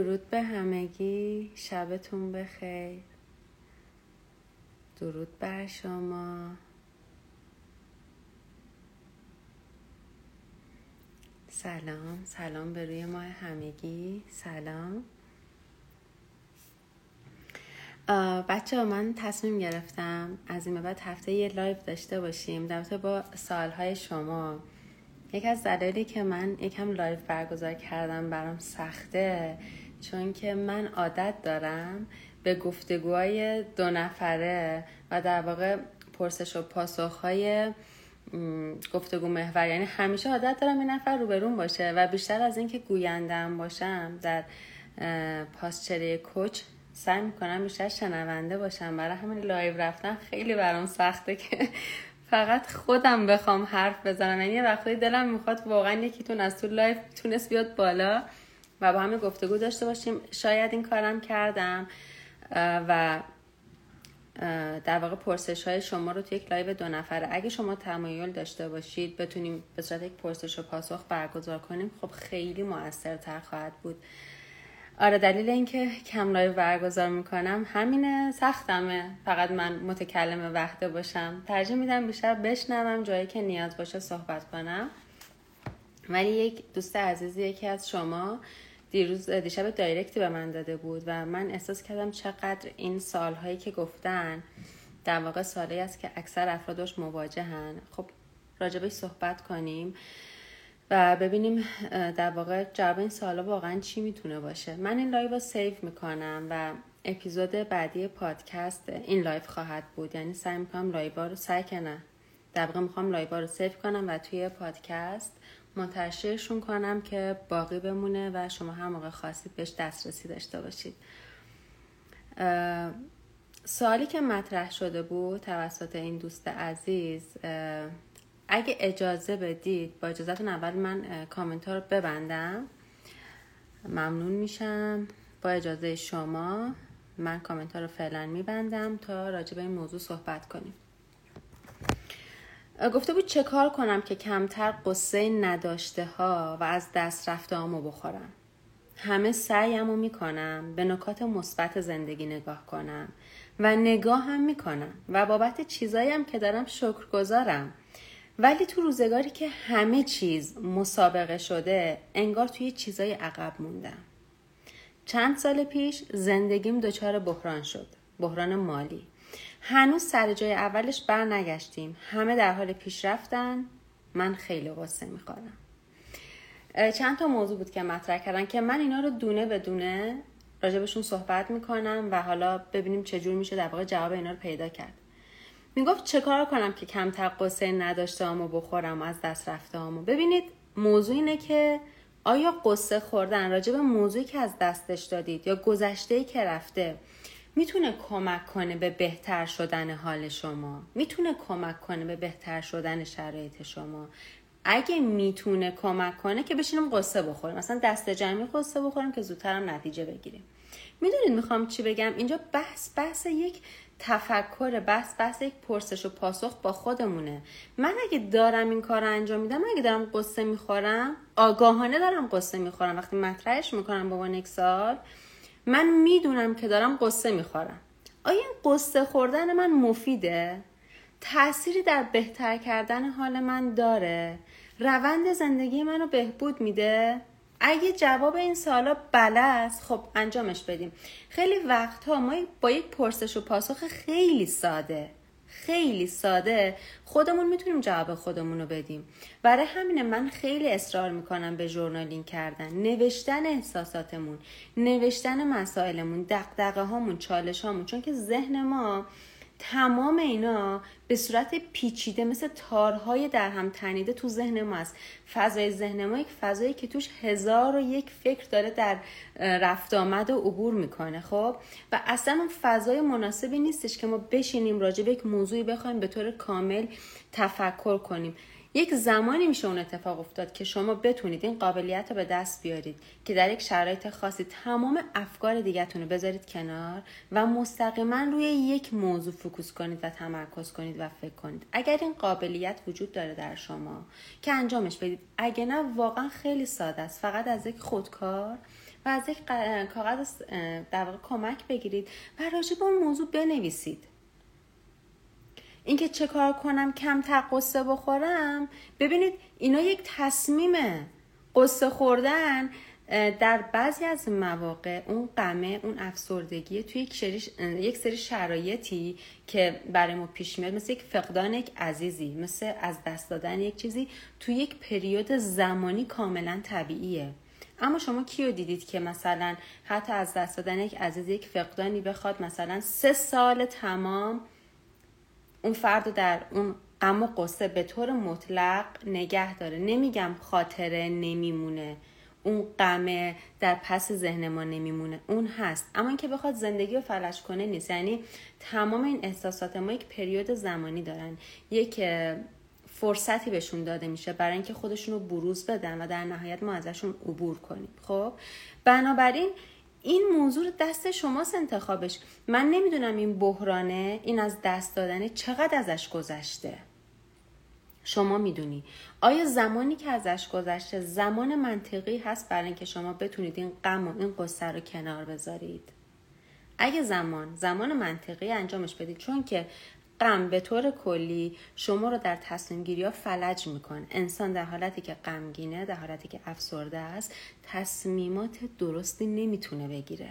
درود به همگی شبتون بخیر. درود بر شما. سلام سلام به روی ماه همگی. سلام. بچه ها من تصمیم گرفتم از این بعد هفته یه لایو داشته باشیم در با سالهای شما. یکی از دلایلی که من یکم live برگزار کردم برام سخته چون که من عادت دارم به گفتگوهای دو نفره و در واقع پرسش و پاسخهای گفتگو محور یعنی همیشه عادت دارم یه نفر روبروم باشه و بیشتر از اینکه گویندم باشم در posture coach سعی می‌کنم بیشتر شنونده باشم. برای همین live رفتن خیلی برام سخته که فقط خودم بخوام حرف بزنم. یعنی وقتی دلم می‌خواد واقعا یکیتون از تو live تونست بیاد بالا. و با همه گفتگو داشته باشیم. شاید این کارم کردم و در واقع پرسش های شما رو تو یک live دو نفره. اگه شما تمایل داشته باشید بتونیم به صورت یک پرسش و پاسخ برگزار کنیم خب خیلی موثرتر خواهد بود. آره دلیل اینکه کم live برگزار می‌کنم همینه. سختمه. فقط من متکلم وحده باشم. ترجیح میدم بیشتر بشنوم جایی که نیاز باشه صحبت کنم. ولی یک دوست عزیزی یکی از شما دیروز دیشب direct ی به من داده بود و من احساس کردم چقدر این سوالایی که گفتن در واقع سوالی است که اکثر افرادش مواجهن. خب راجبش صحبت کنیم و ببینیم در واقع جواب این سوالا واقعا چی می‌تونه باشه. من این live رو save می‌کنم و اپیزود بعدی پادکست این live خواهد بود. یعنی سعی می‌کنم live رو سعی کنم در واقع می‌خوام live رو save کنم و توی پادکست منتشرشون کنم که باقی بمونه و شما هر موقع خواستید بهش دسترسی داشته باشید. سوالی که مطرح شده بود توسط این دوست عزیز اگه اجازه بدید با اجازهتون اول من کامنت رو ببندم. ممنون میشم. با اجازه شما من کامنت رو فعلا میبندم تا راجع به این موضوع صحبت کنیم. گفته بود چه کار کنم که کمتر قصه نداشته ها و از دست رفته هامو بخورم. همه سعیمو می‌کنم به نکات مثبت زندگی نگاه کنم و نگاه هم می‌کنم و بابت چیزاییم که دارم شکر گذارم ولی تو روزگاری که همه چیز مسابقه شده انگار توی چیزای عقب موندم. چند سال پیش زندگیم دچار بحران شد. بحران مالی. هنوز سر جای اولش بر نگشتیم همه در حال پیشرفتن من خیلی غصه می‌خورم چند تا موضوع بود که مطرح کردن که من اینا رو دونه به دونه راجبشون صحبت می‌کنم و حالا ببینیم چجور میشه در واقع جواب اینا رو پیدا کرد. می‌گفت چه کار کنم که کمتر قصه نداشته و بخورم و از دست رفته همو ببینید موضوع اینه که آیا قصه خوردن راجع به موضوعی که از دستش دادید یا گذشته که رفته می‌تونه کمک کنه به بهتر شدن حال شما. می‌تونه کمک کنه به بهتر شدن شرایط شما. اگه می‌تونه کمک کنه که بشینم قصه بخوریم مثلا دست جمعی قصه بخوریم که زودترم نتیجه بگیریم. می‌دونید می‌خوام چی بگم؟ اینجا بحث بحث یک تفکر بحث بحث یک پرسش و پاسخ با خودمونه. من اگه دارم این کار رو انجام میدم اگه دارم قصه می‌خورم آگاهانه دارم قصه می‌خورم. وقتی مطرحش می‌کنم با یک سال من می‌دونم که دارم قصه می‌خورم. آیا این قصه خوردن من مفیده؟ تأثیری در بهتر کردن حال من داره؟ روند زندگی منو بهبود میده؟ اگه جواب این سوالا بله است خب انجامش بدیم. خیلی وقتها ما با یک پرسش و پاسخ خیلی ساده. خیلی ساده. خودمون می‌تونیم جواب خودمون رو بدیم. برای همینه من خیلی اصرار می‌کنم به ژورنالینگ کردن. نوشتن احساساتمون نوشتن مسائلمون دقدقه هامون چالش هامون چون که ذهن ما تمام اینا به صورت پیچیده مثل تارهای در هم تنیده تو ذهن ما است. فضای ذهن ما یک فضایی که توش هزار و یک فکر داره در رفت آمد و عبور می‌کنه خب؟ و اصلا اون فضای مناسبی نیستش که ما بشینیم راجع به یک موضوعی بخوایم به طور کامل تفکر کنیم. یک زمانی میشه اون اتفاق افتاد که شما بتونید این قابلیت رو به دست بیارید که در یک شرایط خاصی تمام افکار دیگهتون رو بذارید کنار و مستقیما روی یک موضوع فکوس کنید و تمرکز کنید و فکر کنید. اگر این قابلیت وجود داره در شما که انجامش بدید اگه نه واقعا خیلی ساده است. فقط از یک خودکار و از یک کاغذ در واقع کمک بگیرید و راجع به اون موضوع بنویسید. اینکه چه کار کنم کمتر قصه بخورم. ببینید اینا یک تصمیمه. قصه خوردن در بعضی از مواقع اون قمه اون افسردگی توی یک, یک سری شرایطی که برای ما پیش میاد مثل یک فقدان یک عزیزی مثل از دست دادن یک چیزی توی یک پریود زمانی کاملا طبیعیه. اما شما کیو دیدید که مثلا حتی از دست دادن یک عزیز یک فقدانی بخواد مثلا سه سال تمام اون فرد در اون غم و قصه به طور مطلق نگه داره. نمیگم خاطره نمیمونه. اون غمه در پس ذهن ما نمیمونه. اون هست. اما اینکه بخواد زندگی رو فلج کنه نیست. یعنی تمام این احساسات ما یک پریود زمانی دارن. یک فرصتی بهشون داده میشه برای اینکه خودشون رو بروز بدن و در نهایت ما ازشون عبور کنیم. خب؟ بنابراین این موضوع دست شماست انتخابش. من نمی‌دونم این بحرانه این از دست دادنه چقدر ازش گذشته. شما می‌دونی. آیا زمانی که ازش گذشته زمان منطقی هست برای اینکه شما بتونید این غم و این قصه رو کنار بذارید؟ اگه زمان زمان منطقی انجامش بدید چون که غم به طور کلی شما رو در تصمیم گیری ها فلج می‌کنه. انسان در حالتی که غمگینه در حالتی که افسرده است تصمیمات درستی نمی‌تونه بگیره.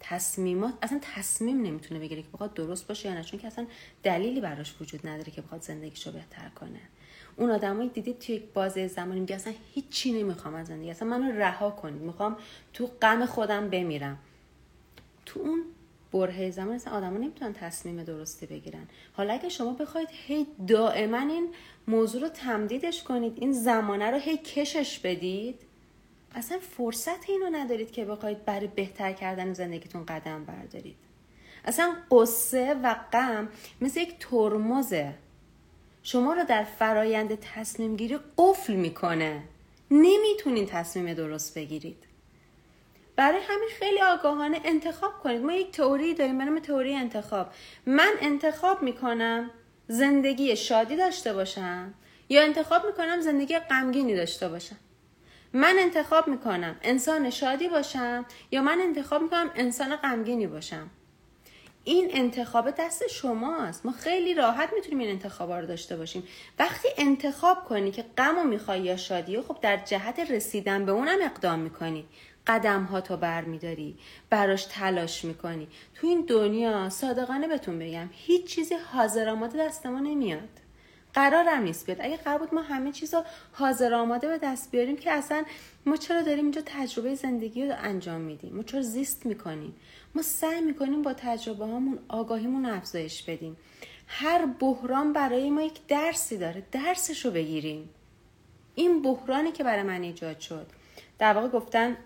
تصمیمات اصلا تصمیم نمی‌تونه بگیره که بخواد درست باشه یا نه چون که اصلا دلیلی براش وجود نداره که بخواد زندگیشو بهتر کنه. اون آدمایی دیدید توی یک بازه زمانی میگه اصلا هیچی نمی‌خوام از زندگی اصلا منو رها کنید. می‌خوام تو غم خودم بمیرم. تو اون برهه زمان اصلا آدما نمی‌تونن تصمیم درستی بگیرن. حالا اگه شما بخواید هی دائما این موضوع رو تمدیدش کنید این زمانه رو هی کشش بدید اصلا فرصت اینو ندارید که بخواید برای بهتر کردن زندگیتون قدم بردارید. اصلا قصه و غم مثل یک ترمزه. شما رو در فرایند تصمیم گیری قفل می‌کنه. نمی‌تونین تصمیم درست بگیرید. برای همین خیلی آگاهانه انتخاب کنید. ما یک تئوری داریم به نام تئوری انتخاب. من انتخاب می‌کنم زندگی شادی داشته باشم یا انتخاب می‌کنم زندگی غمگینی داشته باشم. من انتخاب می‌کنم انسان شادی باشم یا من انتخاب می‌کنم انسان غمگینی باشم. این انتخاب دست شماست. ما خیلی راحت می‌تونیم این انتخاب رو داشته باشیم. وقتی انتخاب کنی که غم و می‌خوای یا شادی خب در جهت رسیدن به اونم اقدام می‌کنی. قدم ها تو بر میداری براش تلاش می‌کنی. تو این دنیا صادقانه بهتون بگم هیچ چیزی حاضر آماده دست ما نمیاد. قرارم نیست بیاد. اگه قرار بود ما همه چیز رو حاضر آماده به دست بیاریم که اصلا ما چرا داریم اینجا تجربه زندگی رو انجام میدیم؟ ما چرا زیست می‌کنیم؟ ما سعی می‌کنیم با تجربه هامون آگاهیمون افزایش بدیم. هر بحران برای ما یک درسی داره. درسش رو بگیریم. این بحرانی که برای من ایجاد شد. در واقع گفتن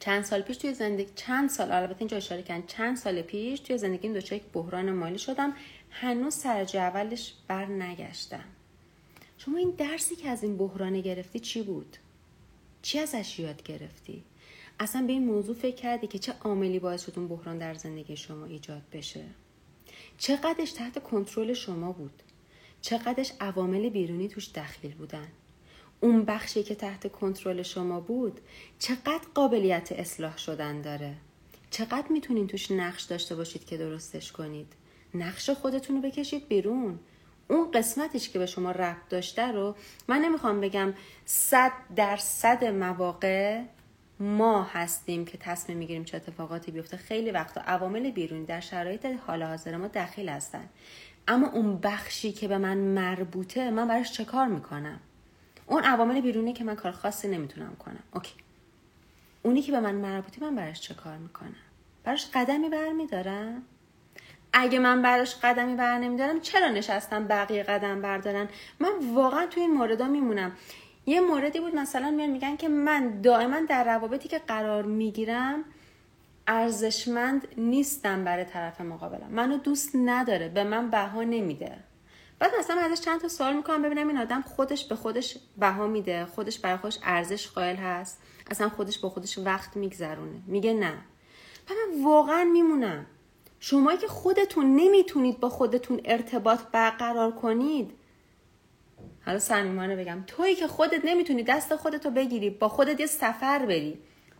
چند سال پیش توی زندگی چند سال البته اینجا اشاره کردن چند سال پیش توی زندگیم دچار یک بحران مالی شدم هنوز سر اولش بر نگشتم. شما این درسی که از این بحران گرفتی چی بود؟ چی ازش یاد گرفتی؟ اصلا به این موضوع فکر کردی که چه عاملی باعث شد اون بحران در زندگی شما ایجاد بشه؟ چقدرش تحت کنترل شما بود؟ چقدرش عوامل بیرونی توش دخیل بودن؟ اون بخشی که تحت کنترل شما بود چقدر قابلیت اصلاح شدن داره؟ چقدر می‌تونین توش نقش داشته باشید که درستش کنید؟ نقش خودتون رو بکشید بیرون. اون قسمتش که به شما ربط داشته رو من نمی‌خوام بگم صد درصد مواقع ما هستیم که تصمیم می‌گیریم چه اتفاقاتی بیفته. خیلی وقتا عوامل بیرونی در شرایط حال حاضر ما دخیل هستن. اما اون بخشی که به من مربوطه من براش چه کار می‌کنم؟ اون عوامل بیرونی که من کار خاصی نمی‌تونم کنم. اوکی. اونی که به من مربوطه من براش چه کار می‌کنم؟ براش قدمی برمیدارم؟ اگه من براش قدمی بر نمیدارم چرا نشستم بقیه قدم بردارن؟ من واقعا توی این موردا میمونم. یه موردی بود مثلا میان میگن که من دائما در روابطی که قرار می‌گیرم ارزشمند نیستم برای طرف مقابلم. منو دوست نداره به من بها نمیده. بعد مثلا ازش چند تا سوال می‌کنم ببینم این آدم خودش به خودش بها میده خودش برای خودش ارزش قائل هست. اصلا خودش با خودش وقت میگذرونه. میگه نه. و من واقعا میمونم. شما که خودتون نمی‌تونید با خودتون ارتباط برقرار کنید. حالا صمیمانه بگم. تویی که خودت نمی‌تونی دست خودتو بگیری با خودت یه سفر بری.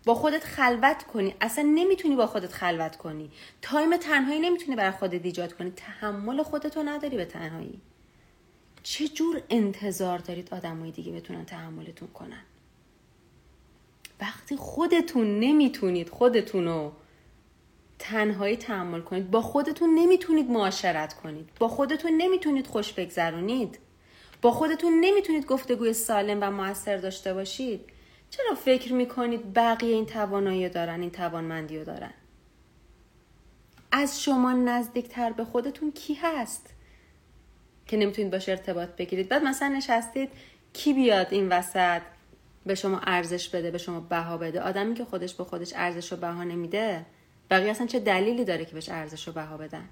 با خودت خلوت کنی. اصلا نمی‌تونی با خودت خلوت کنی. تایم تنهایی نمی‌تونی برای خودت ایجاد کنی. تحمل خودتو نداری به تنهایی. چه جور انتظار دارید آدمای دیگه بتونن تحملتون کنن؟ وقتی خودتون نمی‌تونید خودتونو تنهایی تحمل کنید با خودتون نمی‌تونید معاشرت کنید. با خودتون نمی‌تونید خوش بگذرونید. با خودتون نمی‌تونید گفتگوی سالم و موثر داشته باشید. چرا فکر می‌کنید بقیه این توانایی دارن این توانمندی رو دارن؟ از شما نزدیکتر به خودتون کی هست که نمی‌تونید باشه ارتباط بگیرید؟ بعد مثلا نشستید کی بیاد این وسط به شما ارزش بده به شما بها بده؟ آدمی که خودش به خودش ارزش و بها نمیده بقیه اصلا چه دلیلی داره که بهش ارزش و بها بدن؟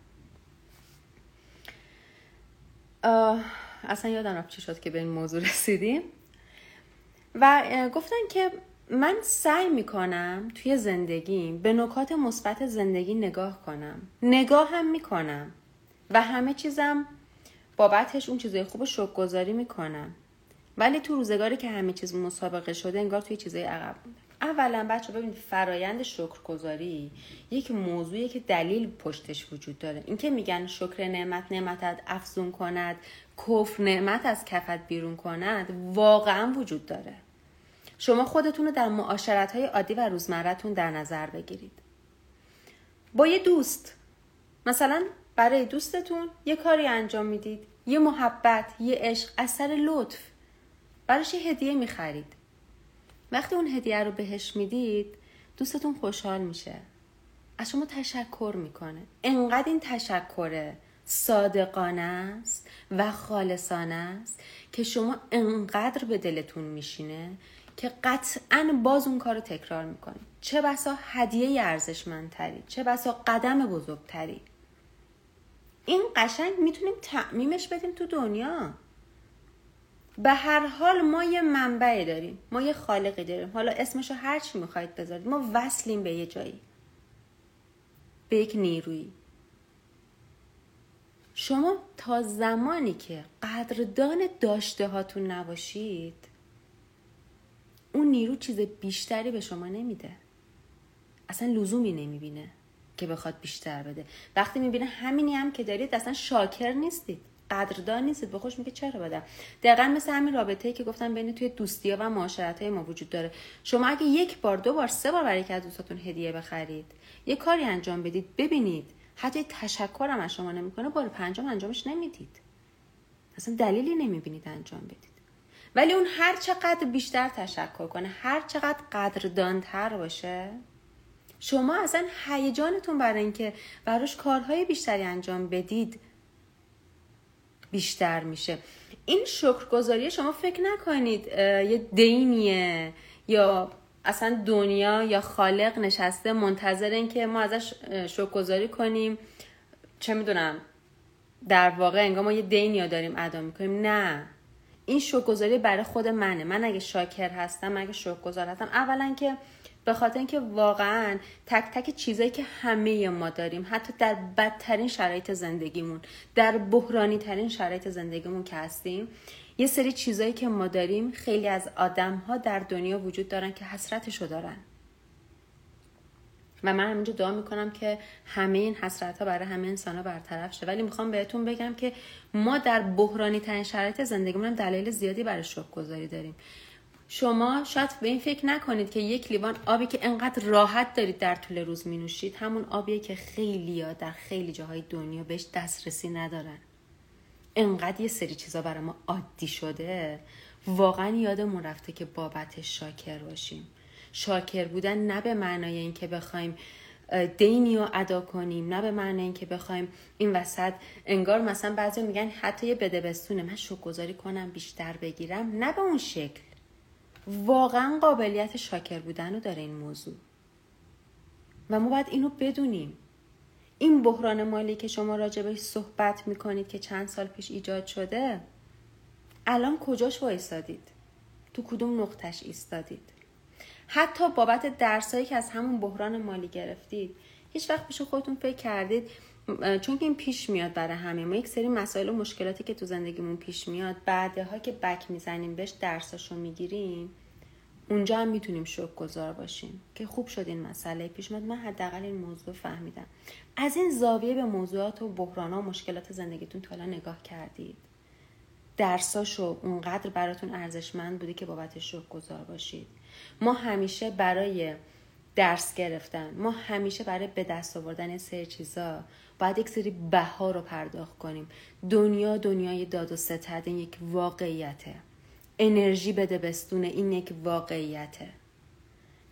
اصلا یادم رفت چی شد که به این موضوع رسیدیم. و گفتن که من سعی می‌کنم توی زندگیم به نکات مثبت زندگی نگاه کنم. نگاه هم می‌کنم و همه چیزم بابتش اون چیزای خوب شک گذاری می‌کنم. ولی تو روزگاری که همه چیز مسابقه شده انگار توی چیزای عقب بوده اولا بچه ببینید فرایند شکرگذاری یک موضوعی که دلیل پشتش وجود داره. اینکه میگن شکر نعمت نعمتت افزون کند کفر نعمت از کفت بیرون کند واقعا وجود داره. شما خودتون رو در معاشرت های عادی و روزمرتون در نظر بگیرید. با یه دوست مثلا برای دوستتون یه کاری انجام می‌دید یه محبت یه عشق اثر لطف. براش یه هدیه می‌خرید. وقتی اون هدیه رو بهش می‌دید دوستتون خوشحال میشه. از شما تشکر می‌کنه. انقدر این تشکره صادقانه است و خالصانه است که شما انقدر به دلتون میشینه که قطعا باز اون کار رو تکرار می‌کنید چه بسا هدیه ارزشمندتری چه بسا قدم بزرگتری. این قشنگ می‌تونیم تعمیمش بدیم تو دنیا. به هر حال ما یه منبعی داریم ما یه خالقی داریم. حالا اسمشو هر چی می‌خواید بذارید ما وصلیم به یه جایی. به یک نیرویی شما تا زمانی که قدردان داشته هاتون نباشید اون نیرو چیز بیشتری به شما نمیده. اصلا لزومی نمی‌بینه که بخواد بیشتر بده. وقتی می‌بینه همینی هم که دارید اصلا شاکر نیستید. قدردان نیستید. به خوش میگه چرا بدم؟ دقیقا مثل همین رابطه ای که گفتم بین توی دوستی و معاشرت های ما وجود داره. شما اگه یک بار دو بار سه بار برای که از دوستاتون هدیه بخرید یه کاری انجام بدید ببینید. حتی تشکرم از شما نمی‌کنه بار پنجم انجامش نمی‌دید. اصلا دلیلی نمی‌بینید انجام بدید. ولی اون هر چقدر بیشتر تشکر کنه هر چقدر قدردانتر باشه. شما اصلا هیجانتون برای اینکه براش کارهای بیشتری انجام بدید بیشتر میشه. این شکرگزاری شما فکر نکنید یه دینیه یا اصلا دنیا یا خالق نشسته منتظر این که ما ازش شکرگزاری کنیم. چه می‌دونم در واقع انگار ما یه دینیا داریم ادا می‌کنیم. نه. این شکرگزاری برای خود منه. من اگه شاکر هستم اگه شکرگزار هستم اولا که به خاطر اینکه واقعا تک تک چیزایی که همه ما داریم حتی در بدترین شرایط زندگیمون در بحرانی ترین شرایط زندگیمون که هستیم یه سری چیزایی که ما داریم خیلی از آدم ها در دنیا وجود دارن که حسرتشو دارن. و من همینجا دعا می‌کنم که همه این حسرت ها برای همه انسان ها برطرف شه. ولی می‌خوام بهتون بگم که ما در بحرانی ترین شرایط زندگیمون هم دلیل زیادی برای شکر گذاری داریم. شما شاید به این فکر نکنید که یک لیوان آبی که انقدر راحت دارید در طول روز می نوشید همون آبیه که خیلی ها در خیلی جاهای دنیا بهش دسترسی ندارن. انقدر یه سری چیزا برای ما عادی شده. واقعا یادمون رفته که بابتش شاکر باشیم. شاکر بودن نه به معنای اینکه بخوایم دینی رو ادا کنیم نه به معنی اینکه بخوایم این وسط انگار مثلا بعضی میگن حتی یه بدبستونه من شکرگزاری کنم بیشتر بگیرم. نه به اون شکل. واقعا قابلیت شاکر بودن رو داره این موضوع. و ما باید اینو بدونیم. این بحران مالی که شما راجبش صحبت می‌کنید که چند سال پیش ایجاد شده الان کجاش وایستادید تو کدوم نقطش ایستادید؟ حتی بابت درسایی که از همون بحران مالی گرفتید. هیچ وقت پیش خودتون فکر کردید چون که این پیش میاد برای همه. ما یک سری مسائل و مشکلاتی که تو زندگیمون پیش میاد بعدها که بک می‌زنیم بهش درساشو می‌گیریم اونجا هم می‌تونیم شک گذار باشیم. که خوب شد این مسئله. پیش من من حداقل این موضوع فهمیدم. از این زاویه به موضوعات و بحران و مشکلات زندگیتون تا نگاه کردید. درساشو اونقدر براتون ارزشمند بوده که بابتش شک گذار باشید. ما همیشه برای درس گرفتن ما همیشه برای به دست آوردن سه چیزا باید یک سری بها رو پرداخت کنیم. دنیا دنیای داد و ستد این یک واقعیته. انرژی بده بستونه این یک واقعیته.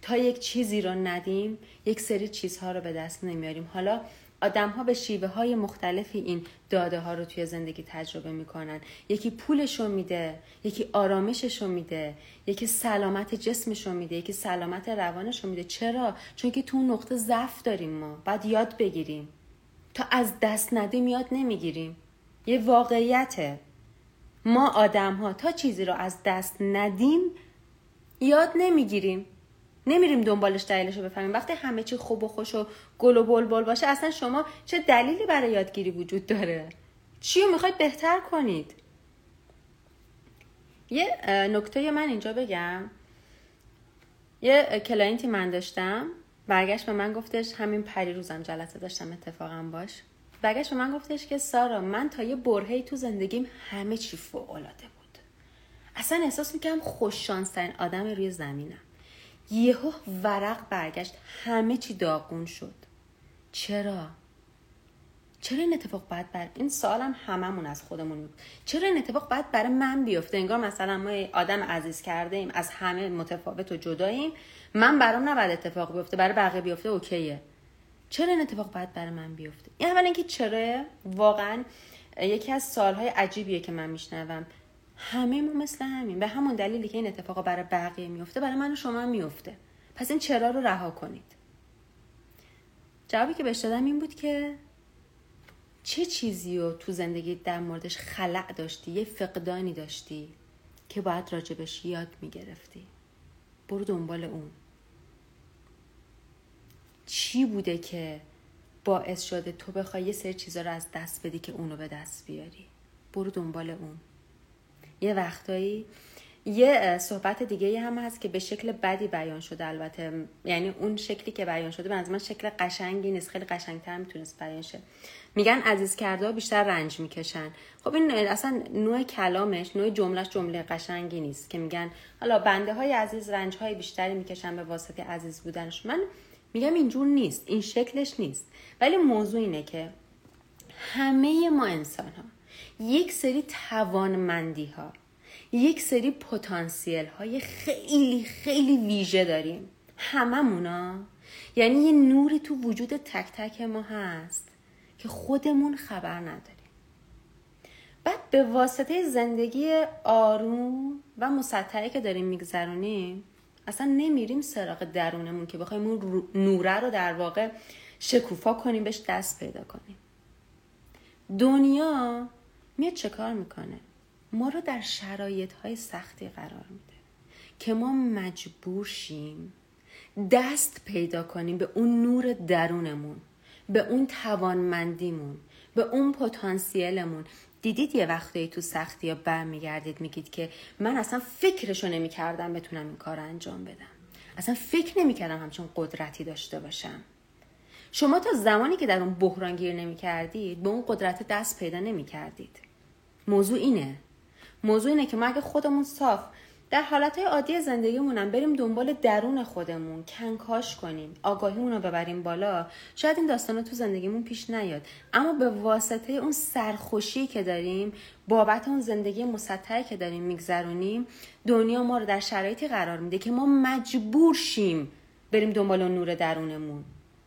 تا یک چیزی رو ندیم یک سری چیزها رو به دست نمیاریم. حالا آدم ها به شیوه های مختلفی این داده ها رو توی زندگی تجربه می‌کنن. یکی پولش رو میده یکی آرامشش رو میده یکی سلامت جسمش رو میده یکی سلامت روانش رو میده. چرا؟ چون که تو نقطه ضعف داریم ما. باید یاد بگیریم. تا از دست ندیم یاد نمی‌گیریم. یه واقعیته. ما آدم ها تا چیزی رو از دست ندیم یاد نمی‌گیریم. نمیریم دنبالش دلیلش رو بفهمیم. وقتی همه چی خوب و خوش و گل و بلبل باشه اصلا شما چه دلیلی برای یادگیری وجود داره؟ چی رو می‌خواید بهتر کنید؟ یه نکته من اینجا بگم. یه client ی من داشتم. برگشت به من گفتش همین پری روزم جلسه داشتم اتفاقا باش. برگشت به من گفتش که سارا من تا یه برهه‌ای تو زندگیم همه چی فوق بود. اصلا احساس می‌کنم خوش آدم روی زمینم. یهو ورق برگشت. همه چی داغون شد. چرا؟ چرا این اتفاق باید بر این سوالم هممون از خودمون بود. چرا این اتفاق باید برای من بیفته؟ انگار مثلا ما آدم عزیز کرده ایم از همه متفاوت و جداییم. من برام نباید اتفاق بیفته برای بقیه بیفته اوکیه. چرا این اتفاق باید برای من بیفته؟ این اول اینکه چرا؟ واقعا یکی از سالهای عجیبیه که من میشنوم. همه ما مثل همین به همون دلیلی که این اتفاقا برای بقیه میفته برای من و شما میفته. پس این چرا رو رها کنید. جوابی که بهش دادم این بود که چه چیزی رو تو زندگی در موردش خلع داشتی؟ یه فقدانی داشتی که باید راجبش یاد می‌گرفتی. برو دنبال اون. چی بوده که باعث شده تو بخوای یه سری چیزا رو از دست بدی که اونو به دست بیاری؟ برو دنبال اون. یه وقتایی. یه صحبت دیگه هم هست که به شکل بدی بیان شده البته. یعنی اون شکلی که بیان شده به من شکل قشنگی نیست. خیلی قشنگتر می‌تونست بیان شه. میگن عزیز کرده بیشتر رنج می‌کشن. خب این اصلا نوع کلامش نوع جملهش جمله قشنگی نیست که میگن حالا بنده های عزیز رنج های بیشتری می‌کشن به واسطه عزیز بودنش. من میگم اینجور نیست. این شکلش نیست. ولی موضوع اینه که همه ما انسان ها یک سری توانمندی ها یک سری پتانسیل های خیلی خیلی ویژه داریم. هممونا یعنی یه نوری تو وجود تک تک ما هست که خودمون خبر نداریم. بعد به واسطه زندگی آروم و مسطحی که داریم میگذرونیم اصلا نمیریم سراغ درونمون که بخوایم اون نوره رو در واقع شکوفا کنیم بهش دست پیدا کنیم. دنیا میاد چه کار می‌کنه؟ ما رو در شرایط های سختی قرار میده که ما مجبور شیم دست پیدا کنیم به اون نور درونمون به اون توانمندیمون به اون پتانسیلمون. دیدید یه وقتی تو سختی یا برمیگردید میگید که من اصلا فکرشو نمی‌کردم بتونم این کار انجام بدم. اصلا فکر نمی‌کردم همچون قدرتی داشته باشم. شما تا زمانی که در اون بحران گیر نمی‌کردید به اون قدرت دست پیدا نمی‌کردید. موضوع اینه. موضوع اینه که ما اگه خودمون صاف در حالت عادی زندگیمونم بریم دنبال درون خودمون کنکاش کنیم آگاهیمون رو ببریم بالا شاید این داستانا تو زندگیمون پیش نیاد. اما به واسطه اون سرخوشی که داریم بابت اون زندگی مسطحی که داریم میگذرونیم دنیا ما رو در شرایطی قرار میده که ما مجبور شیم بریم دنبال اون نور درونمون.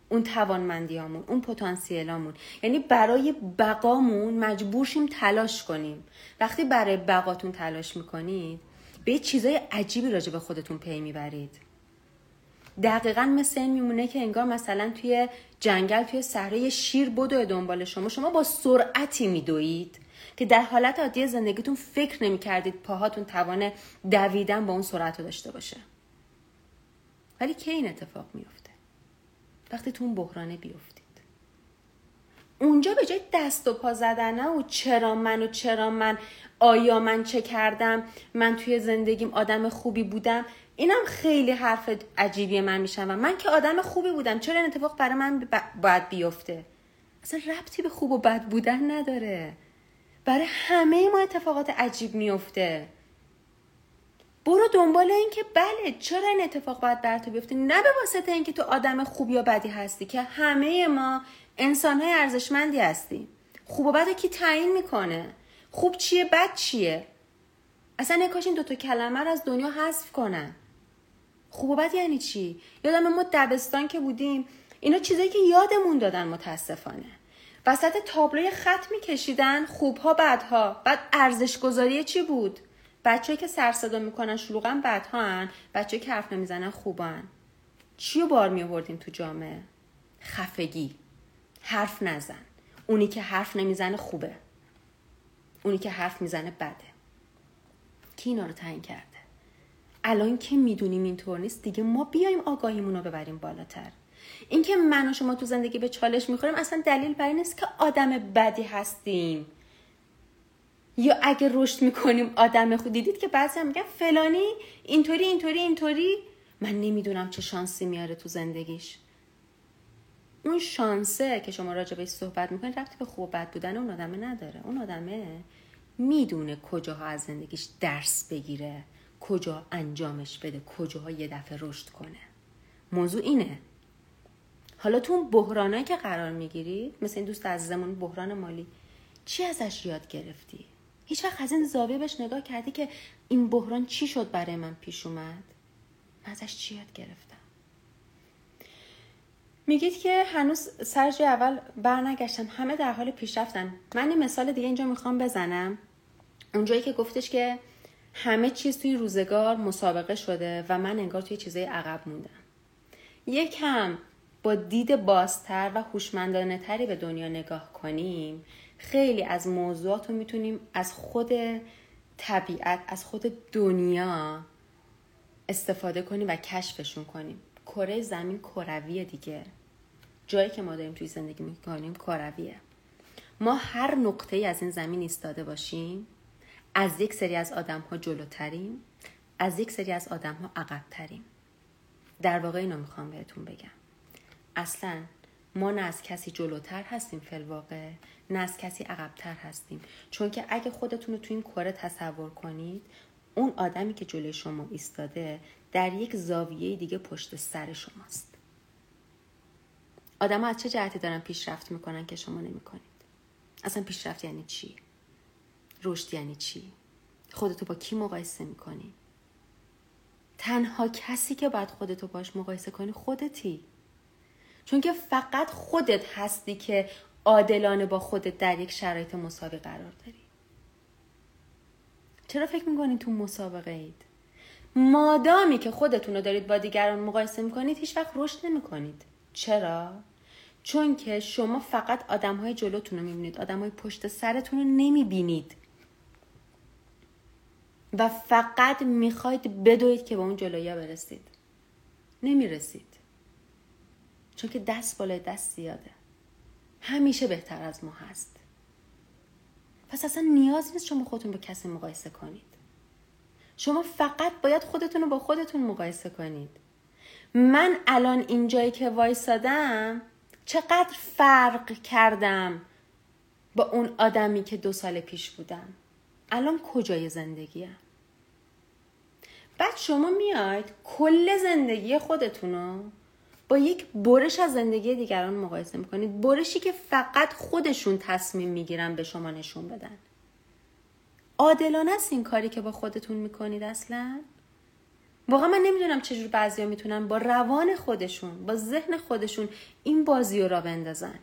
اون توانمندیامون اون پتانسیلامون. یعنی برای بقامون مجبور شیم تلاش کنیم. وقتی برای بقاتون تلاش می‌کنید به چیزای عجیبی راجع به خودتون پی می‌برید. دقیقا مثل این میمونه که انگار مثلا توی جنگل توی صحرای شیر بدو دنبال شما. شما با سرعتی میدوید که در حالت عادی زندگیتون فکر نمی‌کردید پاهاتون توان دویدن با اون سرعت رو داشته باشه. ولی کی این اتفاق میفته وقتی تو اون بحرانه بیفتید. اونجا به جای دست و پا زدنه و چرا من و چرا من؟ آیا من چه کردم؟ من توی زندگیم آدم خوبی بودم؟ اینم خیلی حرف عجیبی من میشم من که آدم خوبی بودم چرا این اتفاق برای من باید بیفته؟ اصلا ربطی به خوب و بد بودن نداره. برای همه ما اتفاقات عجیب میفته برو دنبال این که بله چرا این اتفاق باید بر تو بیفته؟ نه به واسطه اینکه تو آدم خوب یا بدی هستی که همه ما انسان های ارزشمندی هستیم. خوب و بد کی تعیین می‌کنه؟ خوب چیه؟ بد چیه؟ اصلا کاش این دوتا کلمه رو از دنیا حذف کنن. خوب و بد یعنی چی؟ یادم ما دبستان که بودیم اینا چیزایی که یادمون دادن متاسفانه. وسط تابلوی خط میکشیدن خوبها بدها. بعد ارزش گذاری چی بود؟ بچه که سر صدا می‌کنن شلوغن بدها هن بچه که حرف نمی‌زنن خوبن چی رو بار میوردیم تو جامعه؟ خفگی. حرف نزن. اونی که حرف نمی‌زنه خوبه. اونی که حرف می‌زنه بده. کی اینا رو تعیین کرده؟ الان که می‌دونیم اینطور نیست دیگه ما بیایم آگاهیمون رو ببریم بالاتر. اینکه من و شما تو زندگی به چالش می‌خوریم اصلا دلیل بر نیست که آدم بدی هستیم. یا اگه رشد می‌کنیم آدم خود دیدید که بعضی هم میگن فلانی اینطوری اینطوری اینطوری. من نمی‌دونم چه شانسی میاره تو زندگیش. اون شانسه که شما راجع بهش صحبت می‌کنید رفتی به خوب بد بودن اون آدمه نداره. اون آدمه می‌دونه کجاها از زندگیش درس بگیره کجا انجامش بده کجاها یه دفعه رشد کنه. موضوع اینه. حالا تو اون بحرانایی که قرار می‌گیرید مثل این دوست عزیزمون بحران مالی چی ازش یاد گرفتی؟ هیچ وقت از این زاویه بهش نگاه کردی که این بحران چی شد برای من پیش اومد؟ من ازش چی یاد گرفتم؟ میگید که هنوز سر جای اول برنگشتم همه در حال پیشرفتن. من این مثال دیگه اینجا می‌خوام بزنم. اونجایی که گفتش که همه چیز توی روزگار مسابقه شده و من انگار توی چیزای عقب موندم. یکم با دید بازتر و هوشمندانه تری به دنیا نگاه کنیم خیلی از موضوعات رو می‌تونیم از خود طبیعت از خود دنیا استفاده کنیم و کشفشون کنیم. کره زمین کرویه دیگه. جایی که ما داریم توی زندگی می‌کنیم کرویه. ما هر نقطه ای از این زمین ایستاده باشیم از یک سری از آدم ها جلوتریم از یک سری از آدم ها عقبتریم. در واقع اینو می‌خوام بهتون بگم. اصلا ما نه از کسی جلوتر هستیم فلواقع نه از کسی عقبتر هستیم. چون که اگه خودتون رو تو این کره تصور کنید اون آدمی که جلوی شما ایستاده در یک زاویه دیگه پشت سر شماست. آدم از چه جهتی دارن پیشرفت می‌کنن که شما نمی‌کنید؟ اصلا پیشرفت یعنی چی؟ رشد یعنی چی؟ خودتو با کی مقایسه می‌کنی؟ تنها کسی که باید خودتو باش مقایسه کنی خودتی. چون که فقط خودت هستی که عادلانه با خودت در یک شرایط مساوی قرار داری. چرا فکر می‌کنید تو مسابقه اید؟ مادامی که خودتون رو دارید با دیگران مقایسه می‌کنید هیچ وقت رشد نمی‌کنید. چرا؟ چون که شما فقط آدم های جلوتون رو می‌بینید آدم های پشت سرتون رو نمی‌بینید. و فقط می‌خواید بدوید که به اون جلویا برسید. نمی‌رسید. چون که دست بالای دست زیاده. همیشه بهتر از ما هست. پس اصلا نیاز نیست شما خودتون با کسی مقایسه کنید. شما فقط باید خودتون رو با خودتون مقایسه کنید. من الان اینجایی که وایسادم چقدر فرق کردم با اون آدمی که دو سال پیش بودم. الان کجای زندگیم؟ بعد شما میاید کل زندگی خودتون رو با یک برش از زندگی دیگران مقایسه می‌کنید. برشی که فقط خودشون تصمیم می‌گیرن به شما نشون بدن. عادلانه است این کاری که با خودتون می‌کنید اصلا؟ واقعا من نمی‌دونم چجور بعضیا می‌تونن با روان خودشون با ذهن خودشون این بازی رو را بندازن.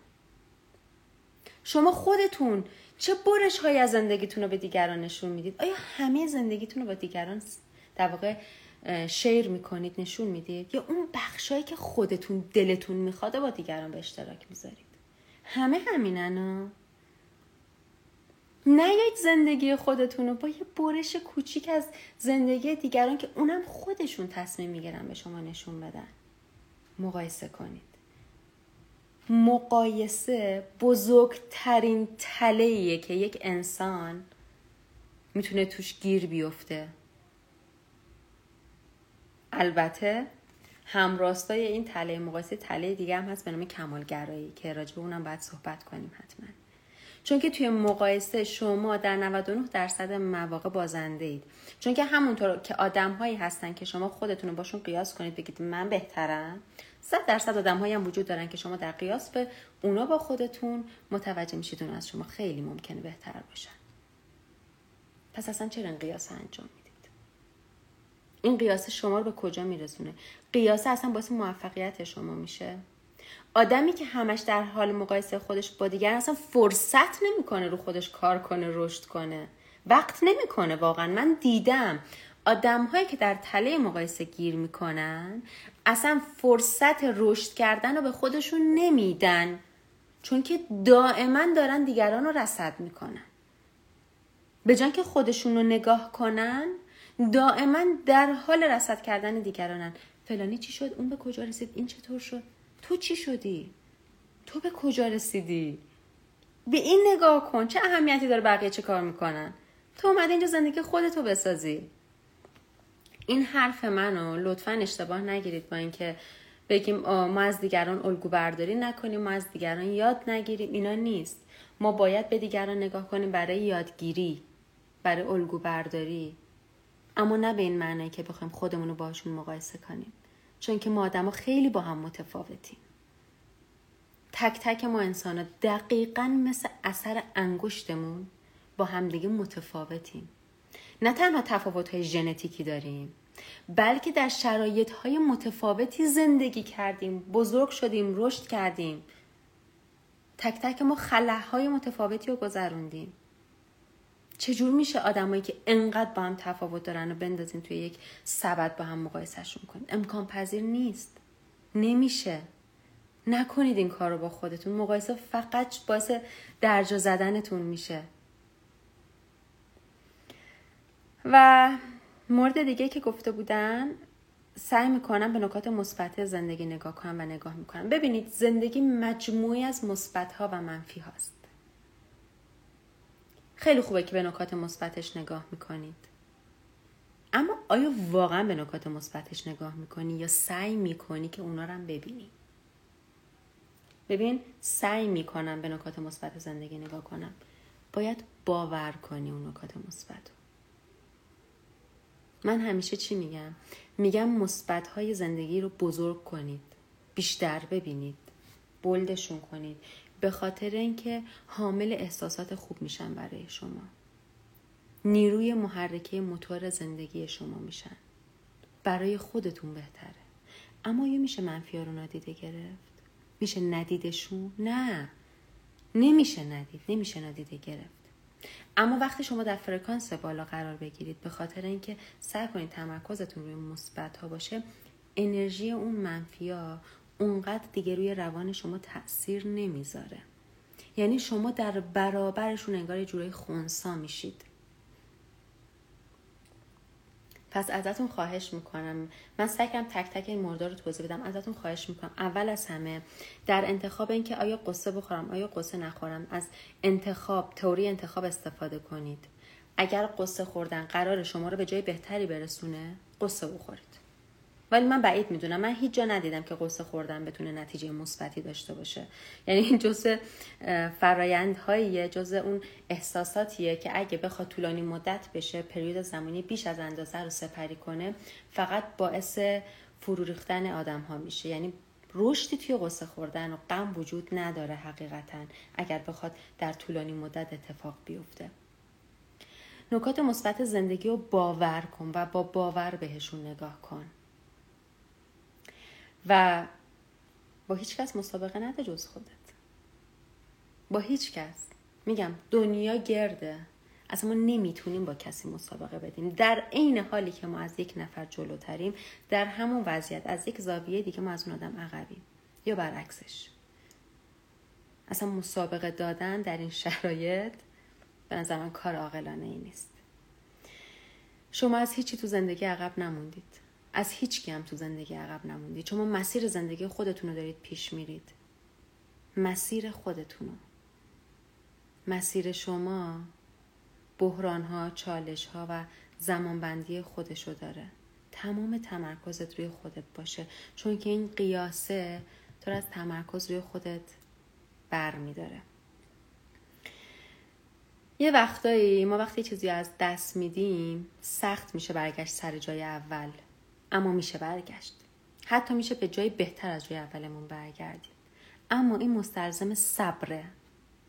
شما خودتون چه برش های از زندگیتون رو به دیگران نشون می‌دید؟ آیا همه زندگیتون رو با دیگران در واقع شیر می‌کنید نشون می‌دید؟ یا اون بخشایی که خودتون دلتون می‌خواد با دیگران به اشتراک می‌ذارید؟ همه همینن نیایید زندگی خودتون رو با یه برش کوچیک از زندگی دیگران که اونم خودشون تصمیم می‌گیرن به شما نشون بدن. مقایسه کنید. مقایسه بزرگترین تله که یک انسان می‌تونه توش گیر بیفته. البته همراستای این تله مقایسه تله دیگه هم هست به نام کمالگرایی که راجع به اونم باید صحبت کنیم حتما. چون که توی مقایسه شما در 99 درصد مواقع بازنده اید چون که همونطور که آدم هایی هستن که شما خودتون رو باشون قیاس کنید بگید من بهترم. صد درصد آدم هایی هم وجود دارن که شما در قیاس به اونا با خودتون متوجه میشید اون از شما خیلی ممکنه بهتر باشن. پس اصلا چرا این قیاس انجام می‌دید؟ این قیاس شما رو به کجا میرسونه؟ قیاس اصلا باعث موفقیت شما میشه. آدمی که همش در حال مقایسه خودش با دیگر اصلا فرصت نمی‌کنه رو خودش کار کنه رشد کنه. وقت نمی‌کنه واقعا. من دیدم آدم هایی که در تله مقایسه گیر می‌کنن اصلا فرصت رشد کردن رو به خودشون نمیدن. چون که دائما دارن دیگران رو رسد می‌کنن. به جان که خودشون رو نگاه کنن دائما در حال رسد کردن دیگرانن. فلانی چی شد؟ اون به کجا رسید؟ این چطور شد؟ تو چی شدی؟ تو به کجا رسیدی؟ به این نگاه کن. چه اهمیتی داره بقیه چه کار می‌کنن؟ تو اومده اینجا زندگی خودتو بسازی. این حرف منو لطفا اشتباه نگیرید با اینکه بگیم ما از دیگران الگو برداری نکنیم ما از دیگران یاد نگیریم. اینا نیست. ما باید به دیگران نگاه کنیم برای یادگیری برای الگو برداری. اما نه به این معنی که بخوایم خودمون رو باشون مقایسه کنیم. چون که ما آدم خیلی با هم متفاوتیم. تک تک ما انسان دقیقا مثل اثر انگشتمون با همدیگه متفاوتیم. نه تنها تفاوت های ژنتیکی داریم بلکه در شرایط های متفاوتی زندگی کردیم بزرگ شدیم رشد کردیم. تک تک ما های متفاوتی رو گذروندیم. چجور میشه آدمایی که انقدر با هم تفاوت دارن و بندازین توی یک سبد با هم مقایسهشون کنید امکان پذیر نیست. نمیشه. نکنید این کار رو با خودتون. مقایسه فقط باعث درجا زدنتون میشه. و مورد دیگه که گفته بودن سعی می‌کنم به نکات مثبت زندگی نگاه کنم و نگاه می‌کنم. ببینید زندگی مجموعی از مثبت ها و منفی هاست. خیلی خوبه که به نکات مثبتش نگاه می‌کنید. اما آیا واقعا به نکات مثبتش نگاه می‌کنی یا سعی می‌کنی که اونا رو هم ببینی؟ ببین سعی می‌کنم به نکات مثبت زندگی نگاه کنم. باید باور کنی اون نکات مثبت من همیشه چی میگم؟ میگم مثبت های زندگی رو بزرگ کنید. بیشتر ببینید. بلدشون کنید. به خاطر اینکه حامل احساسات خوب میشن برای شما. نیروی محرکه موتور زندگی شما میشن. برای خودتون بهتره. اما یا میشه منفی رو نادیده گرفت؟ میشه ندیدشون؟ نه. نمیشه ندید. نمیشه ندیده گرفت. اما وقتی شما در فرکانس بالا قرار بگیرید به خاطر اینکه سعی کنید تمرکزتون روی مثبت ها باشه انرژی اون منفی ها اونقدر دیگه روی روان شما تاثیر نمی‌ذاره. یعنی شما در برابرشون انگار یه جورای خونسا میشید. پس ازتون خواهش می‌کنم. من سعی تک تک این مورد رو توضیح بدم. ازتون خواهش می‌کنم. اول از همه در انتخاب اینکه آیا قصه بخورم آیا قصه نخورم از انتخاب تئوری انتخاب استفاده کنید. اگر قصه خوردن قرار شما رو به جای بهتری برسونه قصه بخورید. ولی من بعید می‌دونم. من هیچ جا ندیدم که قصه خوردن بتونه نتیجه مثبتی داشته باشه. یعنی این جزء فرایندهاییه جزء اون احساساتیه که اگه بخواد طولانی مدت بشه پریود زمانی بیش از اندازه رو سپری کنه فقط باعث فرو ریختن آدم ها میشه. یعنی رشدی توی قصه خوردن و غم وجود نداره حقیقتا اگر بخواد در طولانی مدت اتفاق بیفته. نکات مثبت زندگی رو باور کن و با باور بهشون نگاه کن. و با هیچ کس مسابقه نده جز خودت. با هیچ کس. میگم دنیا گرده. اصلا ما نمی‌تونیم با کسی مسابقه بدیم. در عین حالی که ما از یک نفر جلوتریم در همون وضعیت از یک زاویه دیگه ما از اون آدم عقبیم. یا برعکسش. اصلا مسابقه دادن در این شرایط به نظر من کار عاقلانه ای نیست. شما از هیچی تو زندگی عقب نموندید. از هیچ هم تو زندگی عقب نموندید شما مسیر زندگی خودتون رو دارید پیش میرید. مسیر خودتونو مسیر شما بحران ها چالش ها و زمانبندی خودشو داره. تمام تمرکزت روی خودت باشه. چون که این قیاسه تو از تمرکز روی خودت بر میداره. یه وقتایی ما وقتی چیزی از دست میدیم سخت میشه برگشت سر جای اول. اما میشه برگشت. حتی میشه به جای بهتر از جای اولمون برگردیم اما این مستلزم صبره.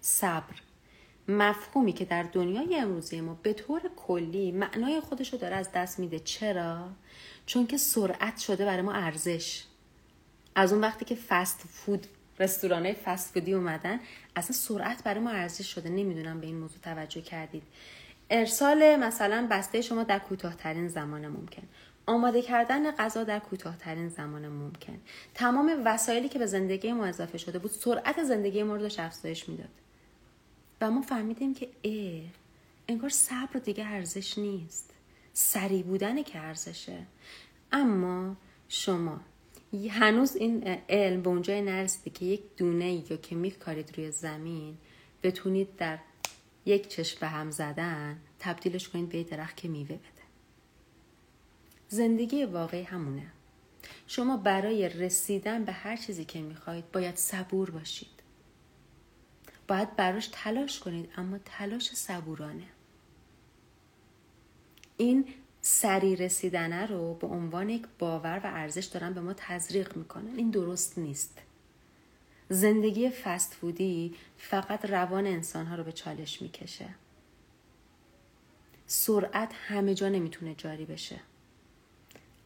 صبر. مفهومی که در دنیای امروزی ما به طور کلی معنای خودش رو داره از دست میده. چرا؟ چون که سرعت شده برای ما ارزش. از اون وقتی که فست فود رستورانای فست فودی اومدن اصلا سرعت برای ما ارزش شده. نمی‌دونم به این موضوع توجه کردید. ارسال مثلا بسته شما در کوتاهترین زمان ممکن. آماده کردن غذا در کوتاهترین زمان ممکن. تمام وسایلی که به زندگی ما اضافه شده بود سرعت زندگی ما رو داشت افزایش می‌داد. و ما فهمیدیم که ای انگار صبر دیگه ارزش نیست. سریع بودن که ارزشه. اما شما هنوز این علم به اونجای نرسیده که یک دونه یا که میکارید روی زمین بتونید در یک چشم به هم زدن تبدیلش کنید به درخت که میوه بده. زندگی واقعی همونه. شما برای رسیدن به هر چیزی که می‌خواهید باید صبور باشید. باید براش تلاش کنید اما تلاش صبورانه. این سری رسیدنه رو به عنوان یک باور و ارزش دارن به ما تزریق می‌کنن. این درست نیست. زندگی فست فودی فقط روان انسانها رو به چالش می‌کشه. سرعت همه جا نمی‌تونه جاری بشه.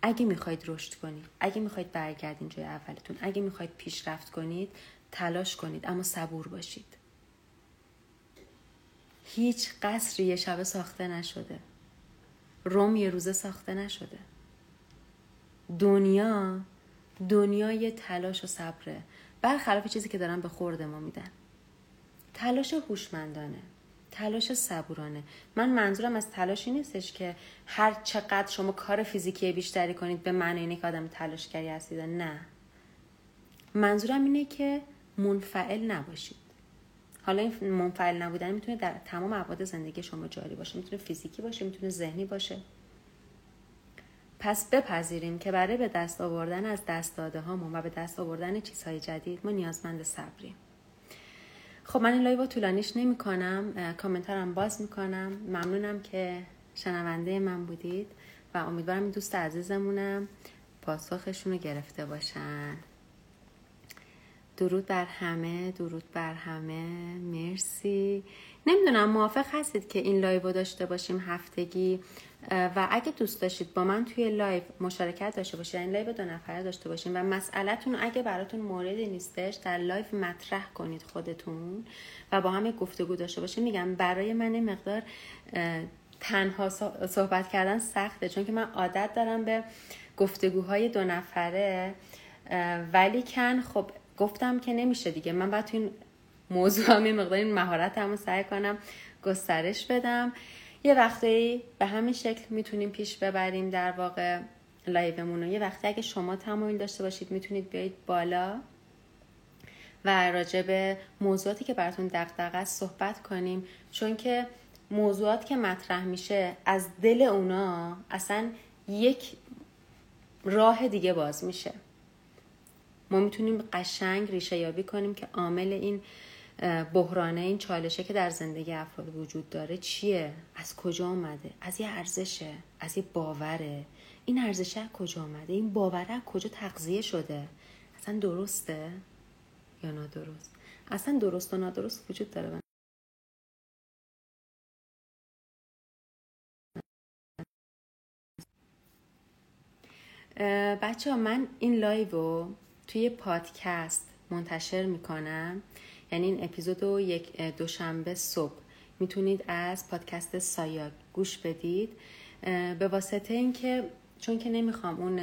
اگه می‌خواید رشد کنید اگه می‌خواید برگردین جای اولتون اگه می‌خواید پیشرفت کنید تلاش کنید اما صبور باشید. هیچ قصری یه شبه ساخته نشده. روم یه روزه ساخته نشده. دنیا دنیای تلاش و صبره. برخلاف چیزی که دارن به خورد ما میدن. تلاش هوشمندانه. تلاش صبورانه. من منظورم از تلاشی نیستش که هر چقدر شما کار فیزیکی بیشتری کنید به معنی اینه که آدم تلاشگری هستید. نه. منظورم اینه که منفعل نباشید. حالا این منفعل نبودن می‌تونه در تمام ابعاد زندگی شما جاری باشه. می‌تونه فیزیکی باشه می‌تونه ذهنی باشه. پس بپذیریم که برای به دست آوردن از دست داده هامون و به دست آوردن چیزهای جدید ما نیازمند صبریم. خب من این live طولانیش نمی کنم کامنتارم باز می‌کنم. ممنونم که شنونده من بودید و امیدوارم این دوست عزیزمونم پاسخشون رو گرفته باشن. درود بر همه درود بر همه. مرسی. نمی‌دونم موافق هستید که این live داشته باشیم هفتگی؟ و اگه دوست داشتید با من توی live مشارکت داشته باشید این live دو نفره داشته باشیم و مسئلهتون اگه براتون موردی نیستش در live مطرح کنید خودتون و با هم گفتگو داشته باشیم میگم برای من مقدار تنها صحبت کردن سخته چون که من عادت دارم به گفتگوهای دو نفره ولی کن خب گفتم که نمیشه دیگه. من باید تو این موضوع هم مقدار این مهارت هم سعی کنم گسترش بدم. یه وقتی به همین شکل می‌تونیم پیش ببریم در واقع لایومون یه وقتی اگه شما تمایل داشته باشید می‌تونید بیایید بالا و راجع به موضوعاتی که براتون دقدقه است صحبت کنیم. چون که موضوعات که مطرح میشه از دل اونا اصلا یک راه دیگه باز میشه. ما می‌تونیم قشنگ ریشه یابی کنیم که عامل این بحرانه این چالشه که در زندگی افراد وجود داره چیه؟ از کجا آمده از یه ارزشه؟ از یه باوره؟ این ارزشه از کجا آمده این باوره از کجا تغذیه شده؟ اصلا درسته یا نادرست؟ اصلا درست و نادرست وجود داره. بچه ها من این live توی پادکست منتشر می‌کنم. یعنی این اپیزود رو یک دوشنبه صبح. می‌تونید از پادکست سایاک گوش بدید. به واسطه اینکه چون که نمی‌خوام اون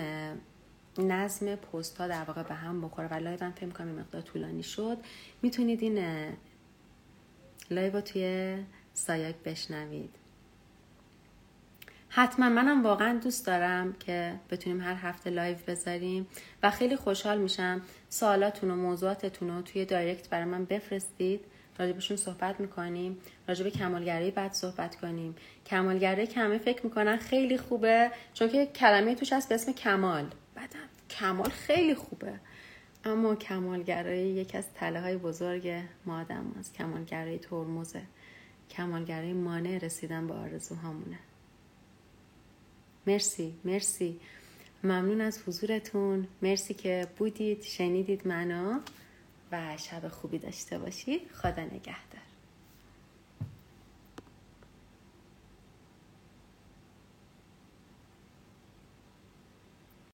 نظم پست ها در واقع به هم بخوره و live فکر کنم مقدار طولانی شد می‌تونید این live رو توی سایاک بشنوید. حتما منم واقعا دوست دارم که بتونیم هر هفته live بذاریم و خیلی خوشحال میشم سوالاتون و موضوعاتتون رو توی direct برای من بفرستید. راجبشون صحبت می‌کنیم. راجب کمالگرایی بعد صحبت کنیم. کمالگرایی کمه فکر می‌کنن خیلی خوبه چون که کلمه توش هست به اسم کمال. بعدم کمال خیلی خوبه. اما کمالگرایی یکی از تله های بزرگ ما آدم هست کمالگرایی ترمزه. کمالگرایی مانع رسیدن به آرزوهامونه. مرسی مرسی. ممنون از حضورتون. مرسی که بودید شنیدید منو و شب خوبی داشته باشید خدا نگهدار.